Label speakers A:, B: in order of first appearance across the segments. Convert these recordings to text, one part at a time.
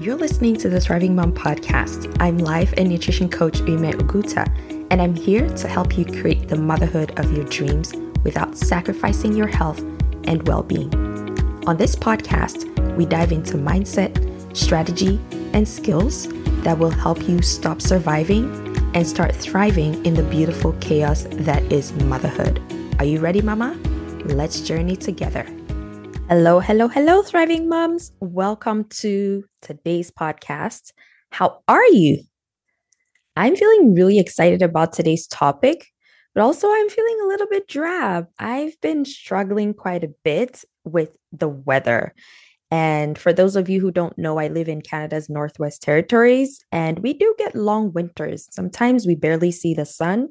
A: You're listening to the Thriving Mom podcast. I'm life and nutrition coach Ume Uguta, and I'm here to help you create the motherhood of your dreams without sacrificing your health and well being. On this podcast, we dive into mindset, strategy, and skills that will help you stop surviving and start thriving in the beautiful chaos that is motherhood. Are you ready, Mama? Let's journey together. Hello, hello, hello, thriving moms. Welcome to today's podcast. How are you? I'm feeling really excited about today's topic, but also I'm feeling a little bit drab. I've been struggling quite a bit with the weather. And for those of you who don't know, I live in Canada's Northwest Territories, and we do get long winters. Sometimes we barely see the sun.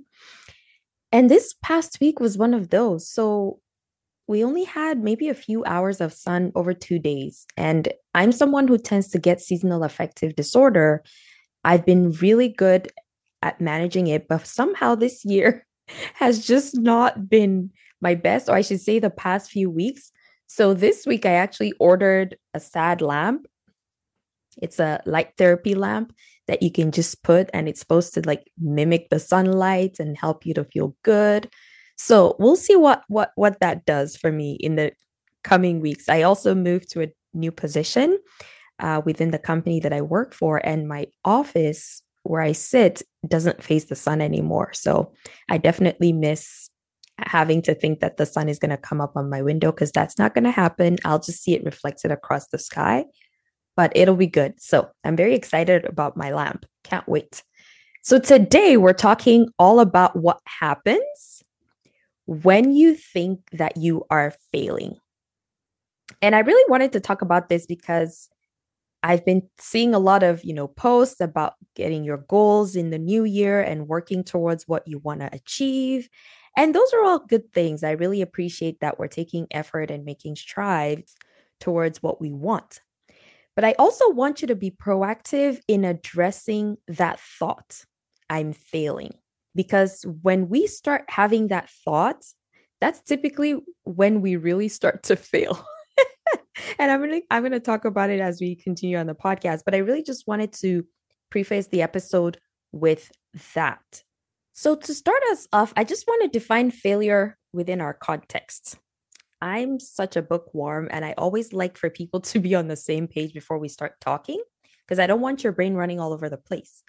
A: And this past week was one of those. So we only had maybe a few hours of sun over two days. And I'm someone who tends to get seasonal affective disorder. I've been really good at managing it, but somehow this year has just not been my best, or I should say, the past few weeks. So this week, I actually ordered a sad lamp. It's a light therapy lamp that you can just put, and it's supposed to like mimic the sunlight and help you to feel good. So we'll see what what what that does for me in the coming weeks. I also moved to a new position uh, within the company that I work for, and my office where I sit doesn't face the sun anymore. So I definitely miss having to think that the sun is going to come up on my window because that's not going to happen. I'll just see it reflected across the sky, but it'll be good. So I'm very excited about my lamp. Can't wait. So today we're talking all about what happens when you think that you are failing. And I really wanted to talk about this because I've been seeing a lot of, you know, posts about getting your goals in the new year and working towards what you want to achieve. And those are all good things. I really appreciate that we're taking effort and making strides towards what we want. But I also want you to be proactive in addressing that thought I'm failing. Because when we start having that thought, that's typically when we really start to fail. and I'm gonna I'm gonna talk about it as we continue on the podcast. But I really just wanted to preface the episode with that. So to start us off, I just want to define failure within our context. I'm such a bookworm and I always like for people to be on the same page before we start talking because I don't want your brain running all over the place.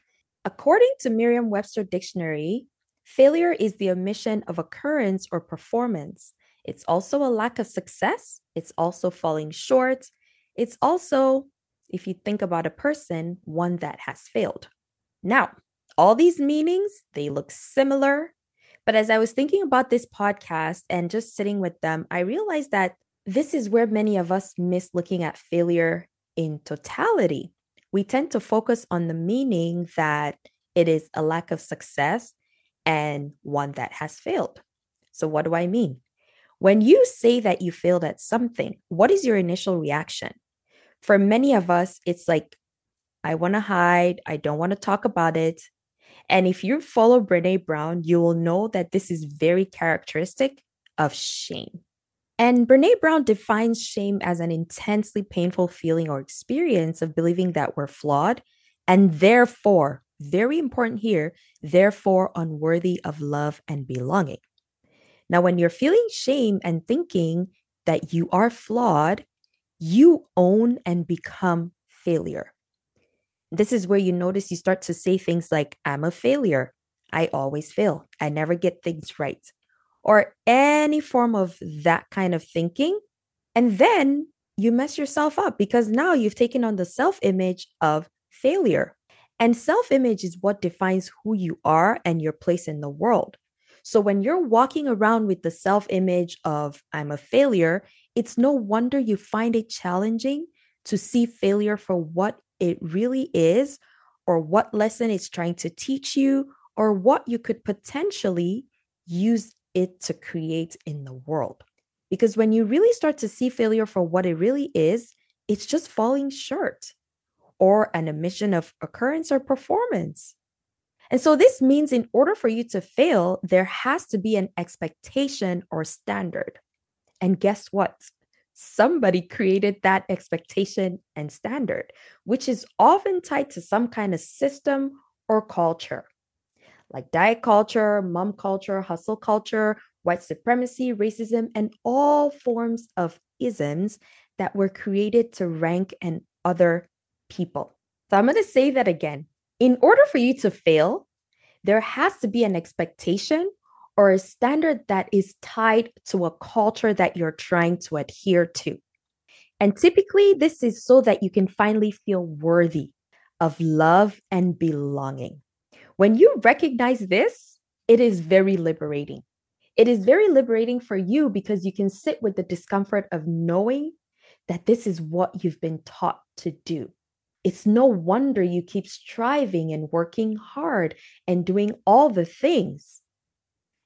A: According to Merriam Webster Dictionary, failure is the omission of occurrence or performance. It's also a lack of success. It's also falling short. It's also, if you think about a person, one that has failed. Now, all these meanings, they look similar. But as I was thinking about this podcast and just sitting with them, I realized that this is where many of us miss looking at failure in totality we tend to focus on the meaning that it is a lack of success and one that has failed. So, what do I mean? When you say that you failed at something, what is your initial reaction? For many of us, it's like, I want to hide, I don't want to talk about it. And if you follow Brene Brown, you will know that this is very characteristic of shame. And Brene Brown defines shame as an intensely painful feeling or experience of believing that we're flawed and therefore, very important here, therefore unworthy of love and belonging. Now, when you're feeling shame and thinking that you are flawed, you own and become failure. This is where you notice you start to say things like, I'm a failure. I always fail. I never get things right or any form of that kind of thinking. And then you mess yourself up because now you've taken on the self image of failure. And self image is what defines who you are and your place in the world. So when you're walking around with the self image of I'm a failure, it's no wonder you find it challenging to see failure for what it really is, or what lesson it's trying to teach you, or what you could potentially use it to create in the world. Because when you really start to see failure for what it really is, it's just falling short or an omission of occurrence or performance. And so this means in order for you to fail, there has to be an expectation or standard. And guess what? somebody created that expectation and standard, which is often tied to some kind of system or culture, like diet culture, mom culture, hustle culture, white supremacy, racism, and all forms of isms that were created to rank and other people. So I'm going to say that again. In order for you to fail, there has to be an expectation or a standard that is tied to a culture that you're trying to adhere to. And typically, this is so that you can finally feel worthy of love and belonging. When you recognize this, it is very liberating. It is very liberating for you because you can sit with the discomfort of knowing that this is what you've been taught to do. It's no wonder you keep striving and working hard and doing all the things.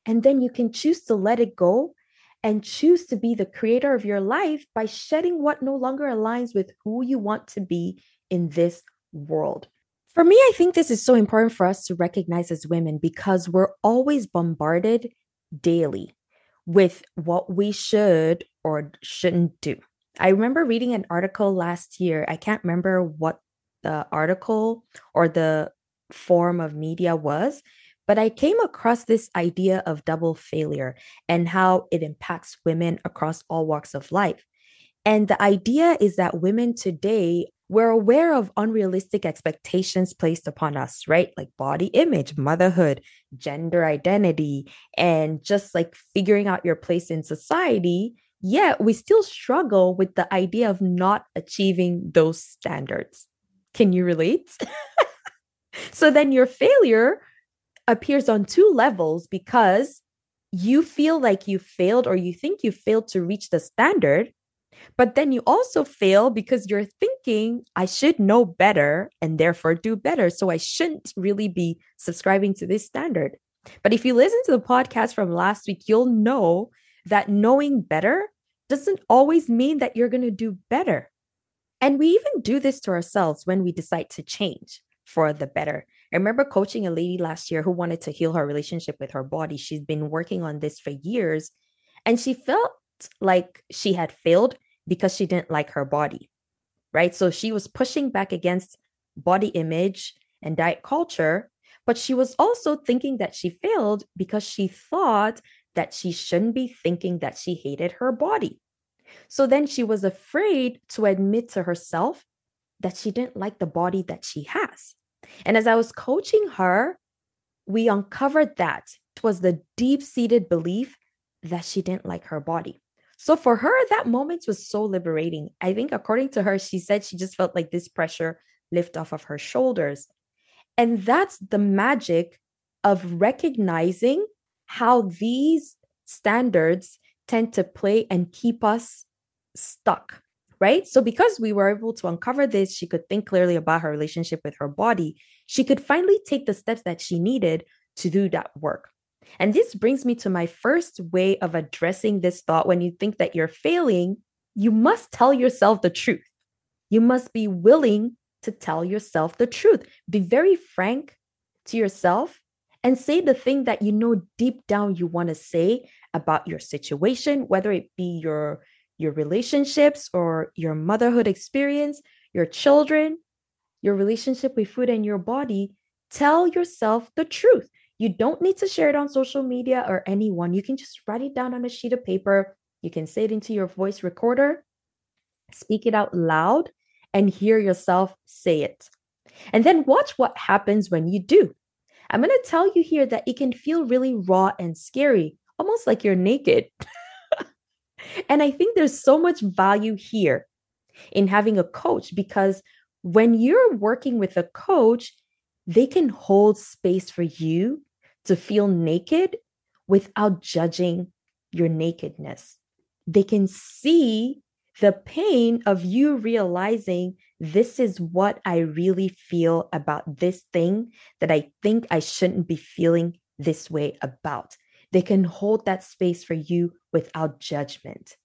A: And then you can choose to let it go and choose to be the creator of your life by shedding what no longer aligns with who you want to be in this world. For me, I think this is so important for us to recognize as women because we're always bombarded daily with what we should or shouldn't do. I remember reading an article last year. I can't remember what the article or the form of media was, but I came across this idea of double failure and how it impacts women across all walks of life. And the idea is that women today we're aware of unrealistic expectations placed upon us, right? Like body image, motherhood, gender identity, and just like figuring out your place in society. Yet we still struggle with the idea of not achieving those standards. Can you relate? so then your failure appears on two levels because you feel like you failed or you think you failed to reach the standard but then you also fail because you're thinking, I should know better and therefore do better. So I shouldn't really be subscribing to this standard. But if you listen to the podcast from last week, you'll know that knowing better doesn't always mean that you're going to do better. And we even do this to ourselves when we decide to change for the better. I remember coaching a lady last year who wanted to heal her relationship with her body. She's been working on this for years and she felt like she had failed because she didn't like her body, right? So she was pushing back against body image and diet culture, but she was also thinking that she failed because she thought that she shouldn't be thinking that she hated her body. So then she was afraid to admit to herself that she didn't like the body that she has. And as I was coaching her, we uncovered that it was the deep seated belief that she didn't like her body. So for her, that moment was so liberating. I think, according to her, she said she just felt like this pressure lift off of her shoulders. And that's the magic of recognizing how these standards tend to play and keep us stuck, right? So, because we were able to uncover this, she could think clearly about her relationship with her body. She could finally take the steps that she needed to do that work. And this brings me to my first way of addressing this thought. When you think that you're failing, you must tell yourself the truth. You must be willing to tell yourself the truth. Be very frank to yourself and say the thing that you know deep down you want to say about your situation, whether it be your your relationships or your motherhood experience, your children, your relationship with food and your body. Tell yourself the truth. You don't need to share it on social media or anyone. You can just write it down on a sheet of paper. You can say it into your voice recorder, speak it out loud, and hear yourself say it. And then watch what happens when you do. I'm going to tell you here that it can feel really raw and scary, almost like you're naked. and I think there's so much value here in having a coach because when you're working with a coach, they can hold space for you to feel naked without judging your nakedness. They can see the pain of you realizing this is what I really feel about this thing that I think I shouldn't be feeling this way about. They can hold that space for you without judgment.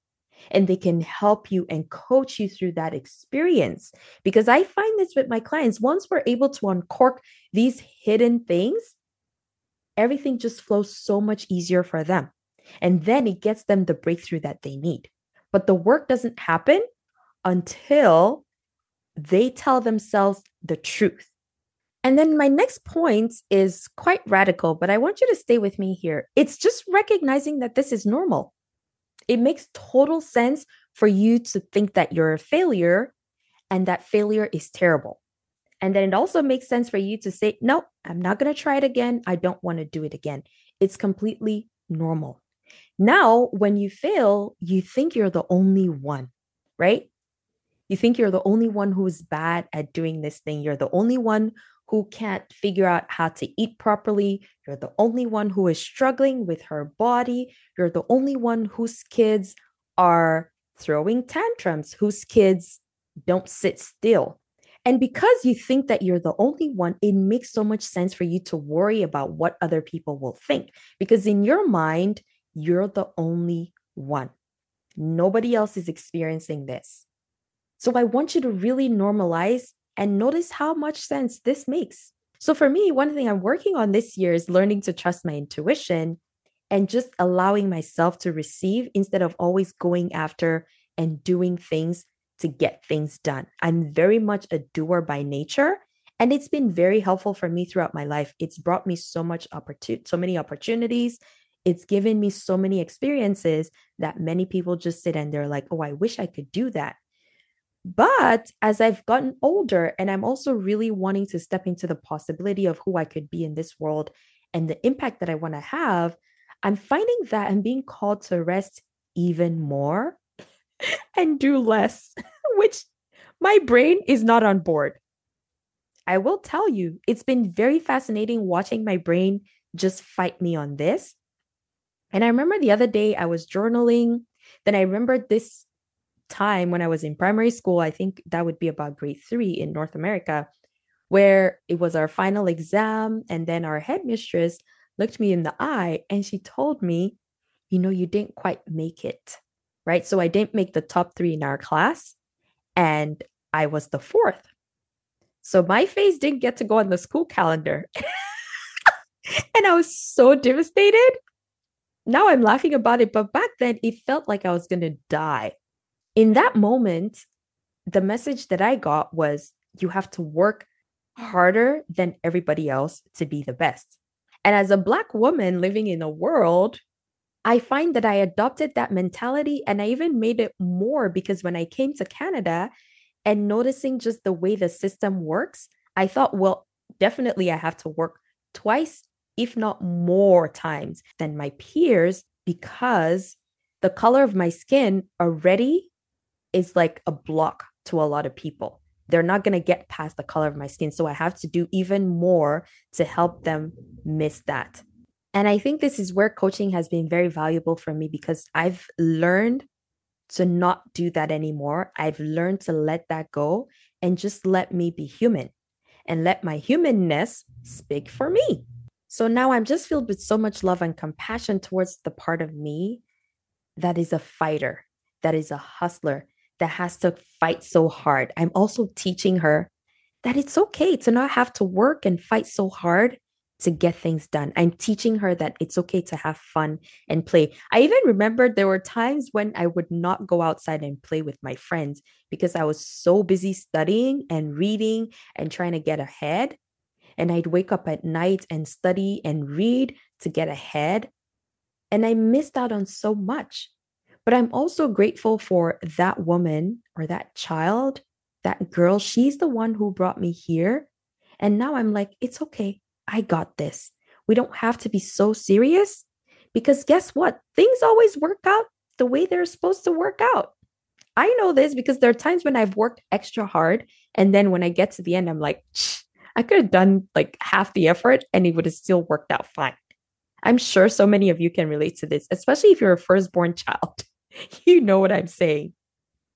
A: And they can help you and coach you through that experience. Because I find this with my clients. Once we're able to uncork these hidden things, everything just flows so much easier for them. And then it gets them the breakthrough that they need. But the work doesn't happen until they tell themselves the truth. And then my next point is quite radical, but I want you to stay with me here. It's just recognizing that this is normal. It makes total sense for you to think that you're a failure and that failure is terrible. And then it also makes sense for you to say, no, I'm not going to try it again. I don't want to do it again. It's completely normal. Now, when you fail, you think you're the only one, right? You think you're the only one who's bad at doing this thing. You're the only one who can't figure out how to eat properly. You're the only one who is struggling with her body. You're the only one whose kids are throwing tantrums, whose kids don't sit still. And because you think that you're the only one, it makes so much sense for you to worry about what other people will think. Because in your mind, you're the only one. Nobody else is experiencing this. So I want you to really normalize and notice how much sense this makes. So for me, one thing I'm working on this year is learning to trust my intuition and just allowing myself to receive instead of always going after and doing things to get things done. I'm very much a doer by nature. And it's been very helpful for me throughout my life. It's brought me so much opportunity, so many opportunities. It's given me so many experiences that many people just sit and they're like, oh, I wish I could do that. But as I've gotten older, and I'm also really wanting to step into the possibility of who I could be in this world and the impact that I want to have, I'm finding that I'm being called to rest even more and do less, which my brain is not on board. I will tell you, it's been very fascinating watching my brain just fight me on this. And I remember the other day I was journaling. Then I remembered this time when I was in primary school. I think that would be about grade three in North America, where it was our final exam. And then our headmistress looked me in the eye and she told me, You know, you didn't quite make it right? So I didn't make the top three in our class, and I was the fourth. So my face didn't get to go on the school calendar. and I was so devastated. Now I'm laughing about it, but back then it felt like I was going to die. In that moment, the message that I got was you have to work harder than everybody else to be the best. And as a Black woman living in a world I find that I adopted that mentality and I even made it more because when I came to Canada and noticing just the way the system works, I thought, well, definitely I have to work twice, if not more times than my peers because the color of my skin already is like a block to a lot of people. They're not going to get past the color of my skin. So I have to do even more to help them miss that. And I think this is where coaching has been very valuable for me because I've learned to not do that anymore. I've learned to let that go and just let me be human and let my humanness speak for me. So now I'm just filled with so much love and compassion towards the part of me that is a fighter, that is a hustler, that has to fight so hard. I'm also teaching her that it's okay to not have to work and fight so hard to get things done. I'm teaching her that it's okay to have fun and play. I even remember there were times when I would not go outside and play with my friends because I was so busy studying and reading and trying to get ahead. And I'd wake up at night and study and read to get ahead. And I missed out on so much. But I'm also grateful for that woman or that child, that girl. She's the one who brought me here. And now I'm like, it's okay. I got this. We don't have to be so serious because guess what? Things always work out the way they're supposed to work out. I know this because there are times when I've worked extra hard. And then when I get to the end, I'm like, I could have done like half the effort and it would have still worked out fine. I'm sure so many of you can relate to this, especially if you're a firstborn child. you know what I'm saying.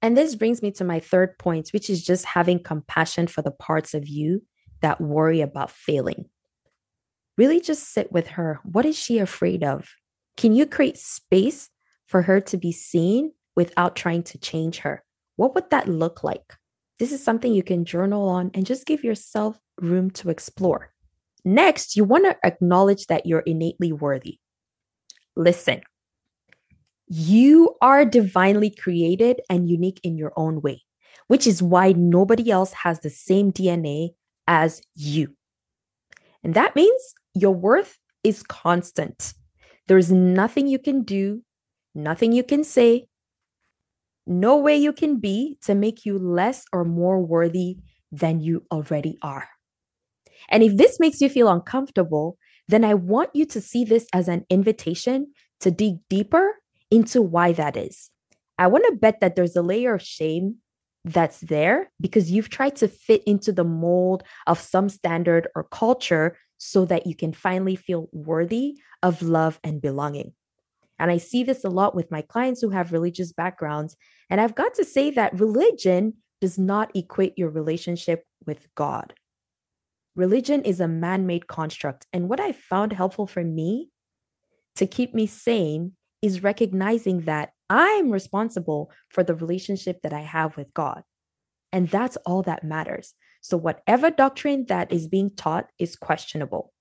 A: And this brings me to my third point, which is just having compassion for the parts of you that worry about failing really just sit with her. What is she afraid of? Can you create space for her to be seen without trying to change her? What would that look like? This is something you can journal on and just give yourself room to explore. Next, you want to acknowledge that you're innately worthy. Listen, You are divinely created and unique in your own way, which is why nobody else has the same DNA as you. And that means your worth is constant. There's nothing you can do, nothing you can say, no way you can be to make you less or more worthy than you already are. And if this makes you feel uncomfortable, then I want you to see this as an invitation to dig deeper into why that is. I want to bet that there's a layer of shame that's there because you've tried to fit into the mold of some standard or culture so that you can finally feel worthy of love and belonging. And I see this a lot with my clients who have religious backgrounds. And I've got to say that religion does not equate your relationship with God. Religion is a man made construct. And what I found helpful for me to keep me sane is recognizing that I'm responsible for the relationship that I have with God. And that's all that matters. So, whatever doctrine that is being taught is questionable.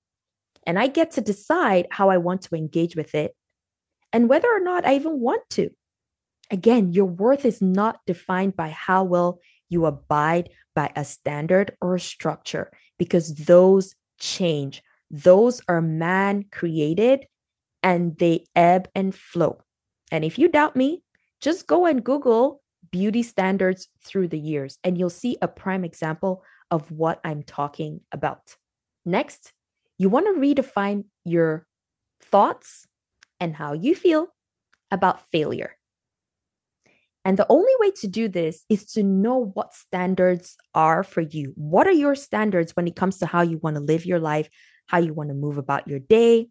A: And I get to decide how I want to engage with it and whether or not I even want to. Again, your worth is not defined by how well you abide by a standard or a structure because those change. Those are man created and they ebb and flow. And if you doubt me, just go and Google beauty standards through the years and you'll see a prime example of what I'm talking about. Next, you want to redefine your thoughts and how you feel about failure. And the only way to do this is to know what standards are for you. What are your standards when it comes to how you want to live your life, how you want to move about your day?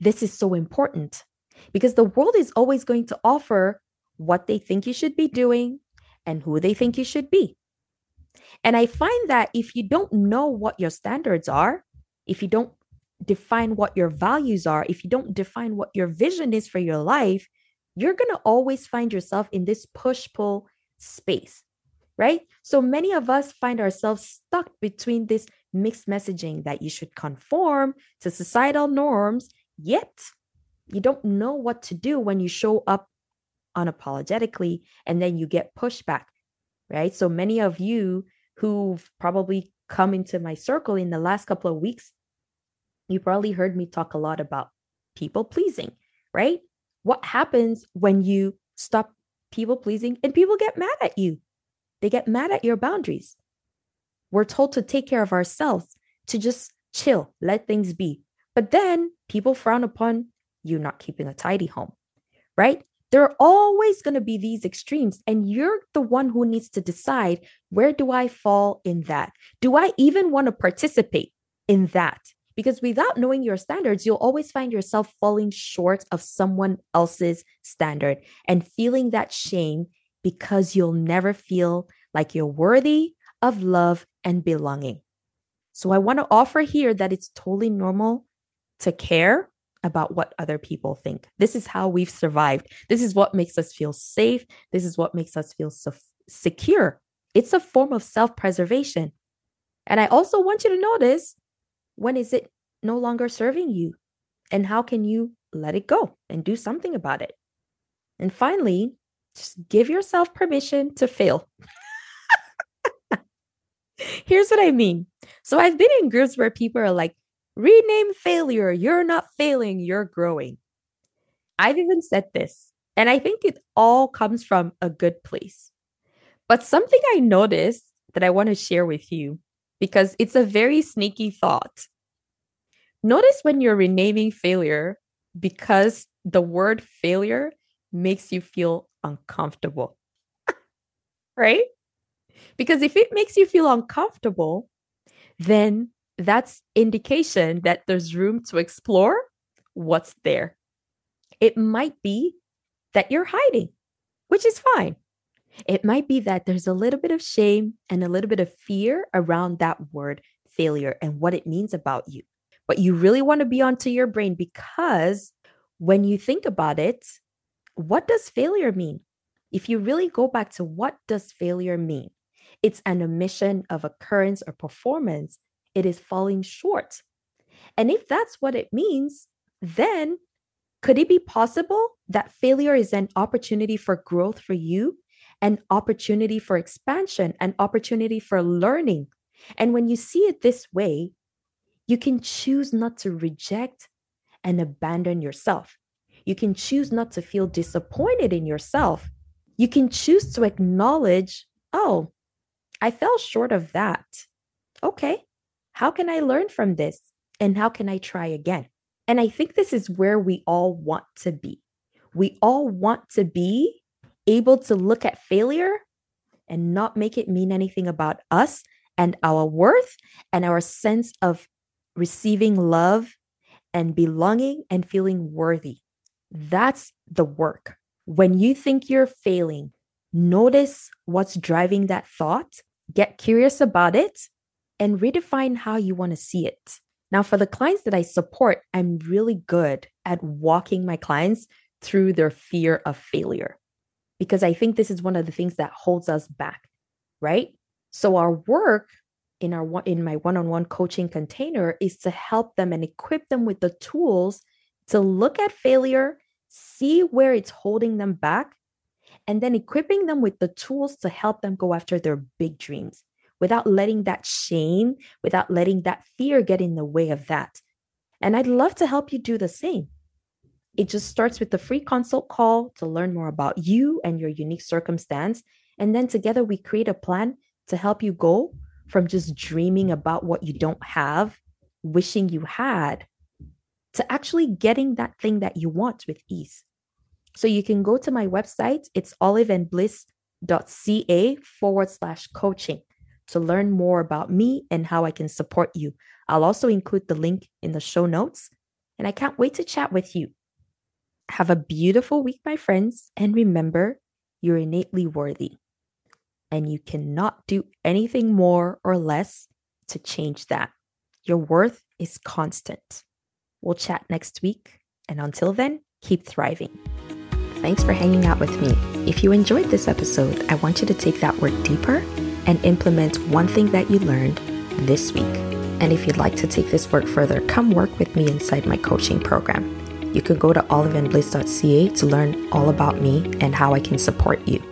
A: This is so important because the world is always going to offer what they think you should be doing and who they think you should be. And I find that if you don't know what your standards are, if you don't define what your values are, if you don't define what your vision is for your life, you're going to always find yourself in this push pull space, right? So many of us find ourselves stuck between this mixed messaging that you should conform to societal norms, yet you don't know what to do when you show up unapologetically and then you get pushback, right? So many of you who've probably come into my circle in the last couple of weeks you probably heard me talk a lot about people pleasing, right? What happens when you stop people pleasing and people get mad at you? They get mad at your boundaries. We're told to take care of ourselves, to just chill, let things be. But then people frown upon you not keeping a tidy home, right? There are always going to be these extremes, and you're the one who needs to decide where do I fall in that? Do I even want to participate in that? Because without knowing your standards, you'll always find yourself falling short of someone else's standard and feeling that shame because you'll never feel like you're worthy of love and belonging. So I want to offer here that it's totally normal to care about what other people think. This is how we've survived. This is what makes us feel safe. This is what makes us feel so secure. It's a form of self preservation. And I also want you to notice when is it no longer serving you? And how can you let it go and do something about it? And finally, just give yourself permission to fail. Here's what I mean. So I've been in groups where people are like, rename failure. You're not failing, you're growing. I've even said this, and I think it all comes from a good place. But something I noticed that I want to share with you because it's a very sneaky thought. Notice when you're renaming failure because the word failure makes you feel uncomfortable. right? Because if it makes you feel uncomfortable, then that's indication that there's room to explore what's there. It might be that you're hiding, which is fine. It might be that there's a little bit of shame and a little bit of fear around that word failure and what it means about you. But you really want to be onto your brain because when you think about it, what does failure mean? If you really go back to what does failure mean? It's an omission of occurrence or performance. It is falling short. And if that's what it means, then Could it be possible that failure is an opportunity for growth for you, an opportunity for expansion, an opportunity for learning? And when you see it this way, you can choose not to reject and abandon yourself. You can choose not to feel disappointed in yourself. You can choose to acknowledge, oh, I fell short of that. Okay, how can I learn from this? And how can I try again? And I think this is where we all want to be. We all want to be able to look at failure and not make it mean anything about us and our worth and our sense of receiving love and belonging and feeling worthy. That's the work. When you think you're failing, notice what's driving that thought, get curious about it, and redefine how you want to see it. Now, for the clients that I support, I'm really good at walking my clients through their fear of failure because I think this is one of the things that holds us back, right? So our work in our in my one-on-one coaching container is to help them and equip them with the tools to look at failure, see where it's holding them back, and then equipping them with the tools to help them go after their big dreams without letting that shame, without letting that fear get in the way of that. And I'd love to help you do the same. It just starts with the free consult call to learn more about you and your unique circumstance. And then together we create a plan to help you go from just dreaming about what you don't have, wishing you had, to actually getting that thing that you want with ease. So you can go to my website, it's oliveandbliss.ca forward slash coaching to learn more about me and how I can support you. I'll also include the link in the show notes, and I can't wait to chat with you. Have a beautiful week, my friends, and remember, you're innately worthy, and you cannot do anything more or less to change that. Your worth is constant. We'll chat next week, and until then, keep thriving. Thanks for hanging out with me. If you enjoyed this episode, I want you to take that work deeper and implement one thing that you learned this week. And if you'd like to take this work further, come work with me inside my coaching program. You can go to oliveandbliss.ca to learn all about me and how I can support you.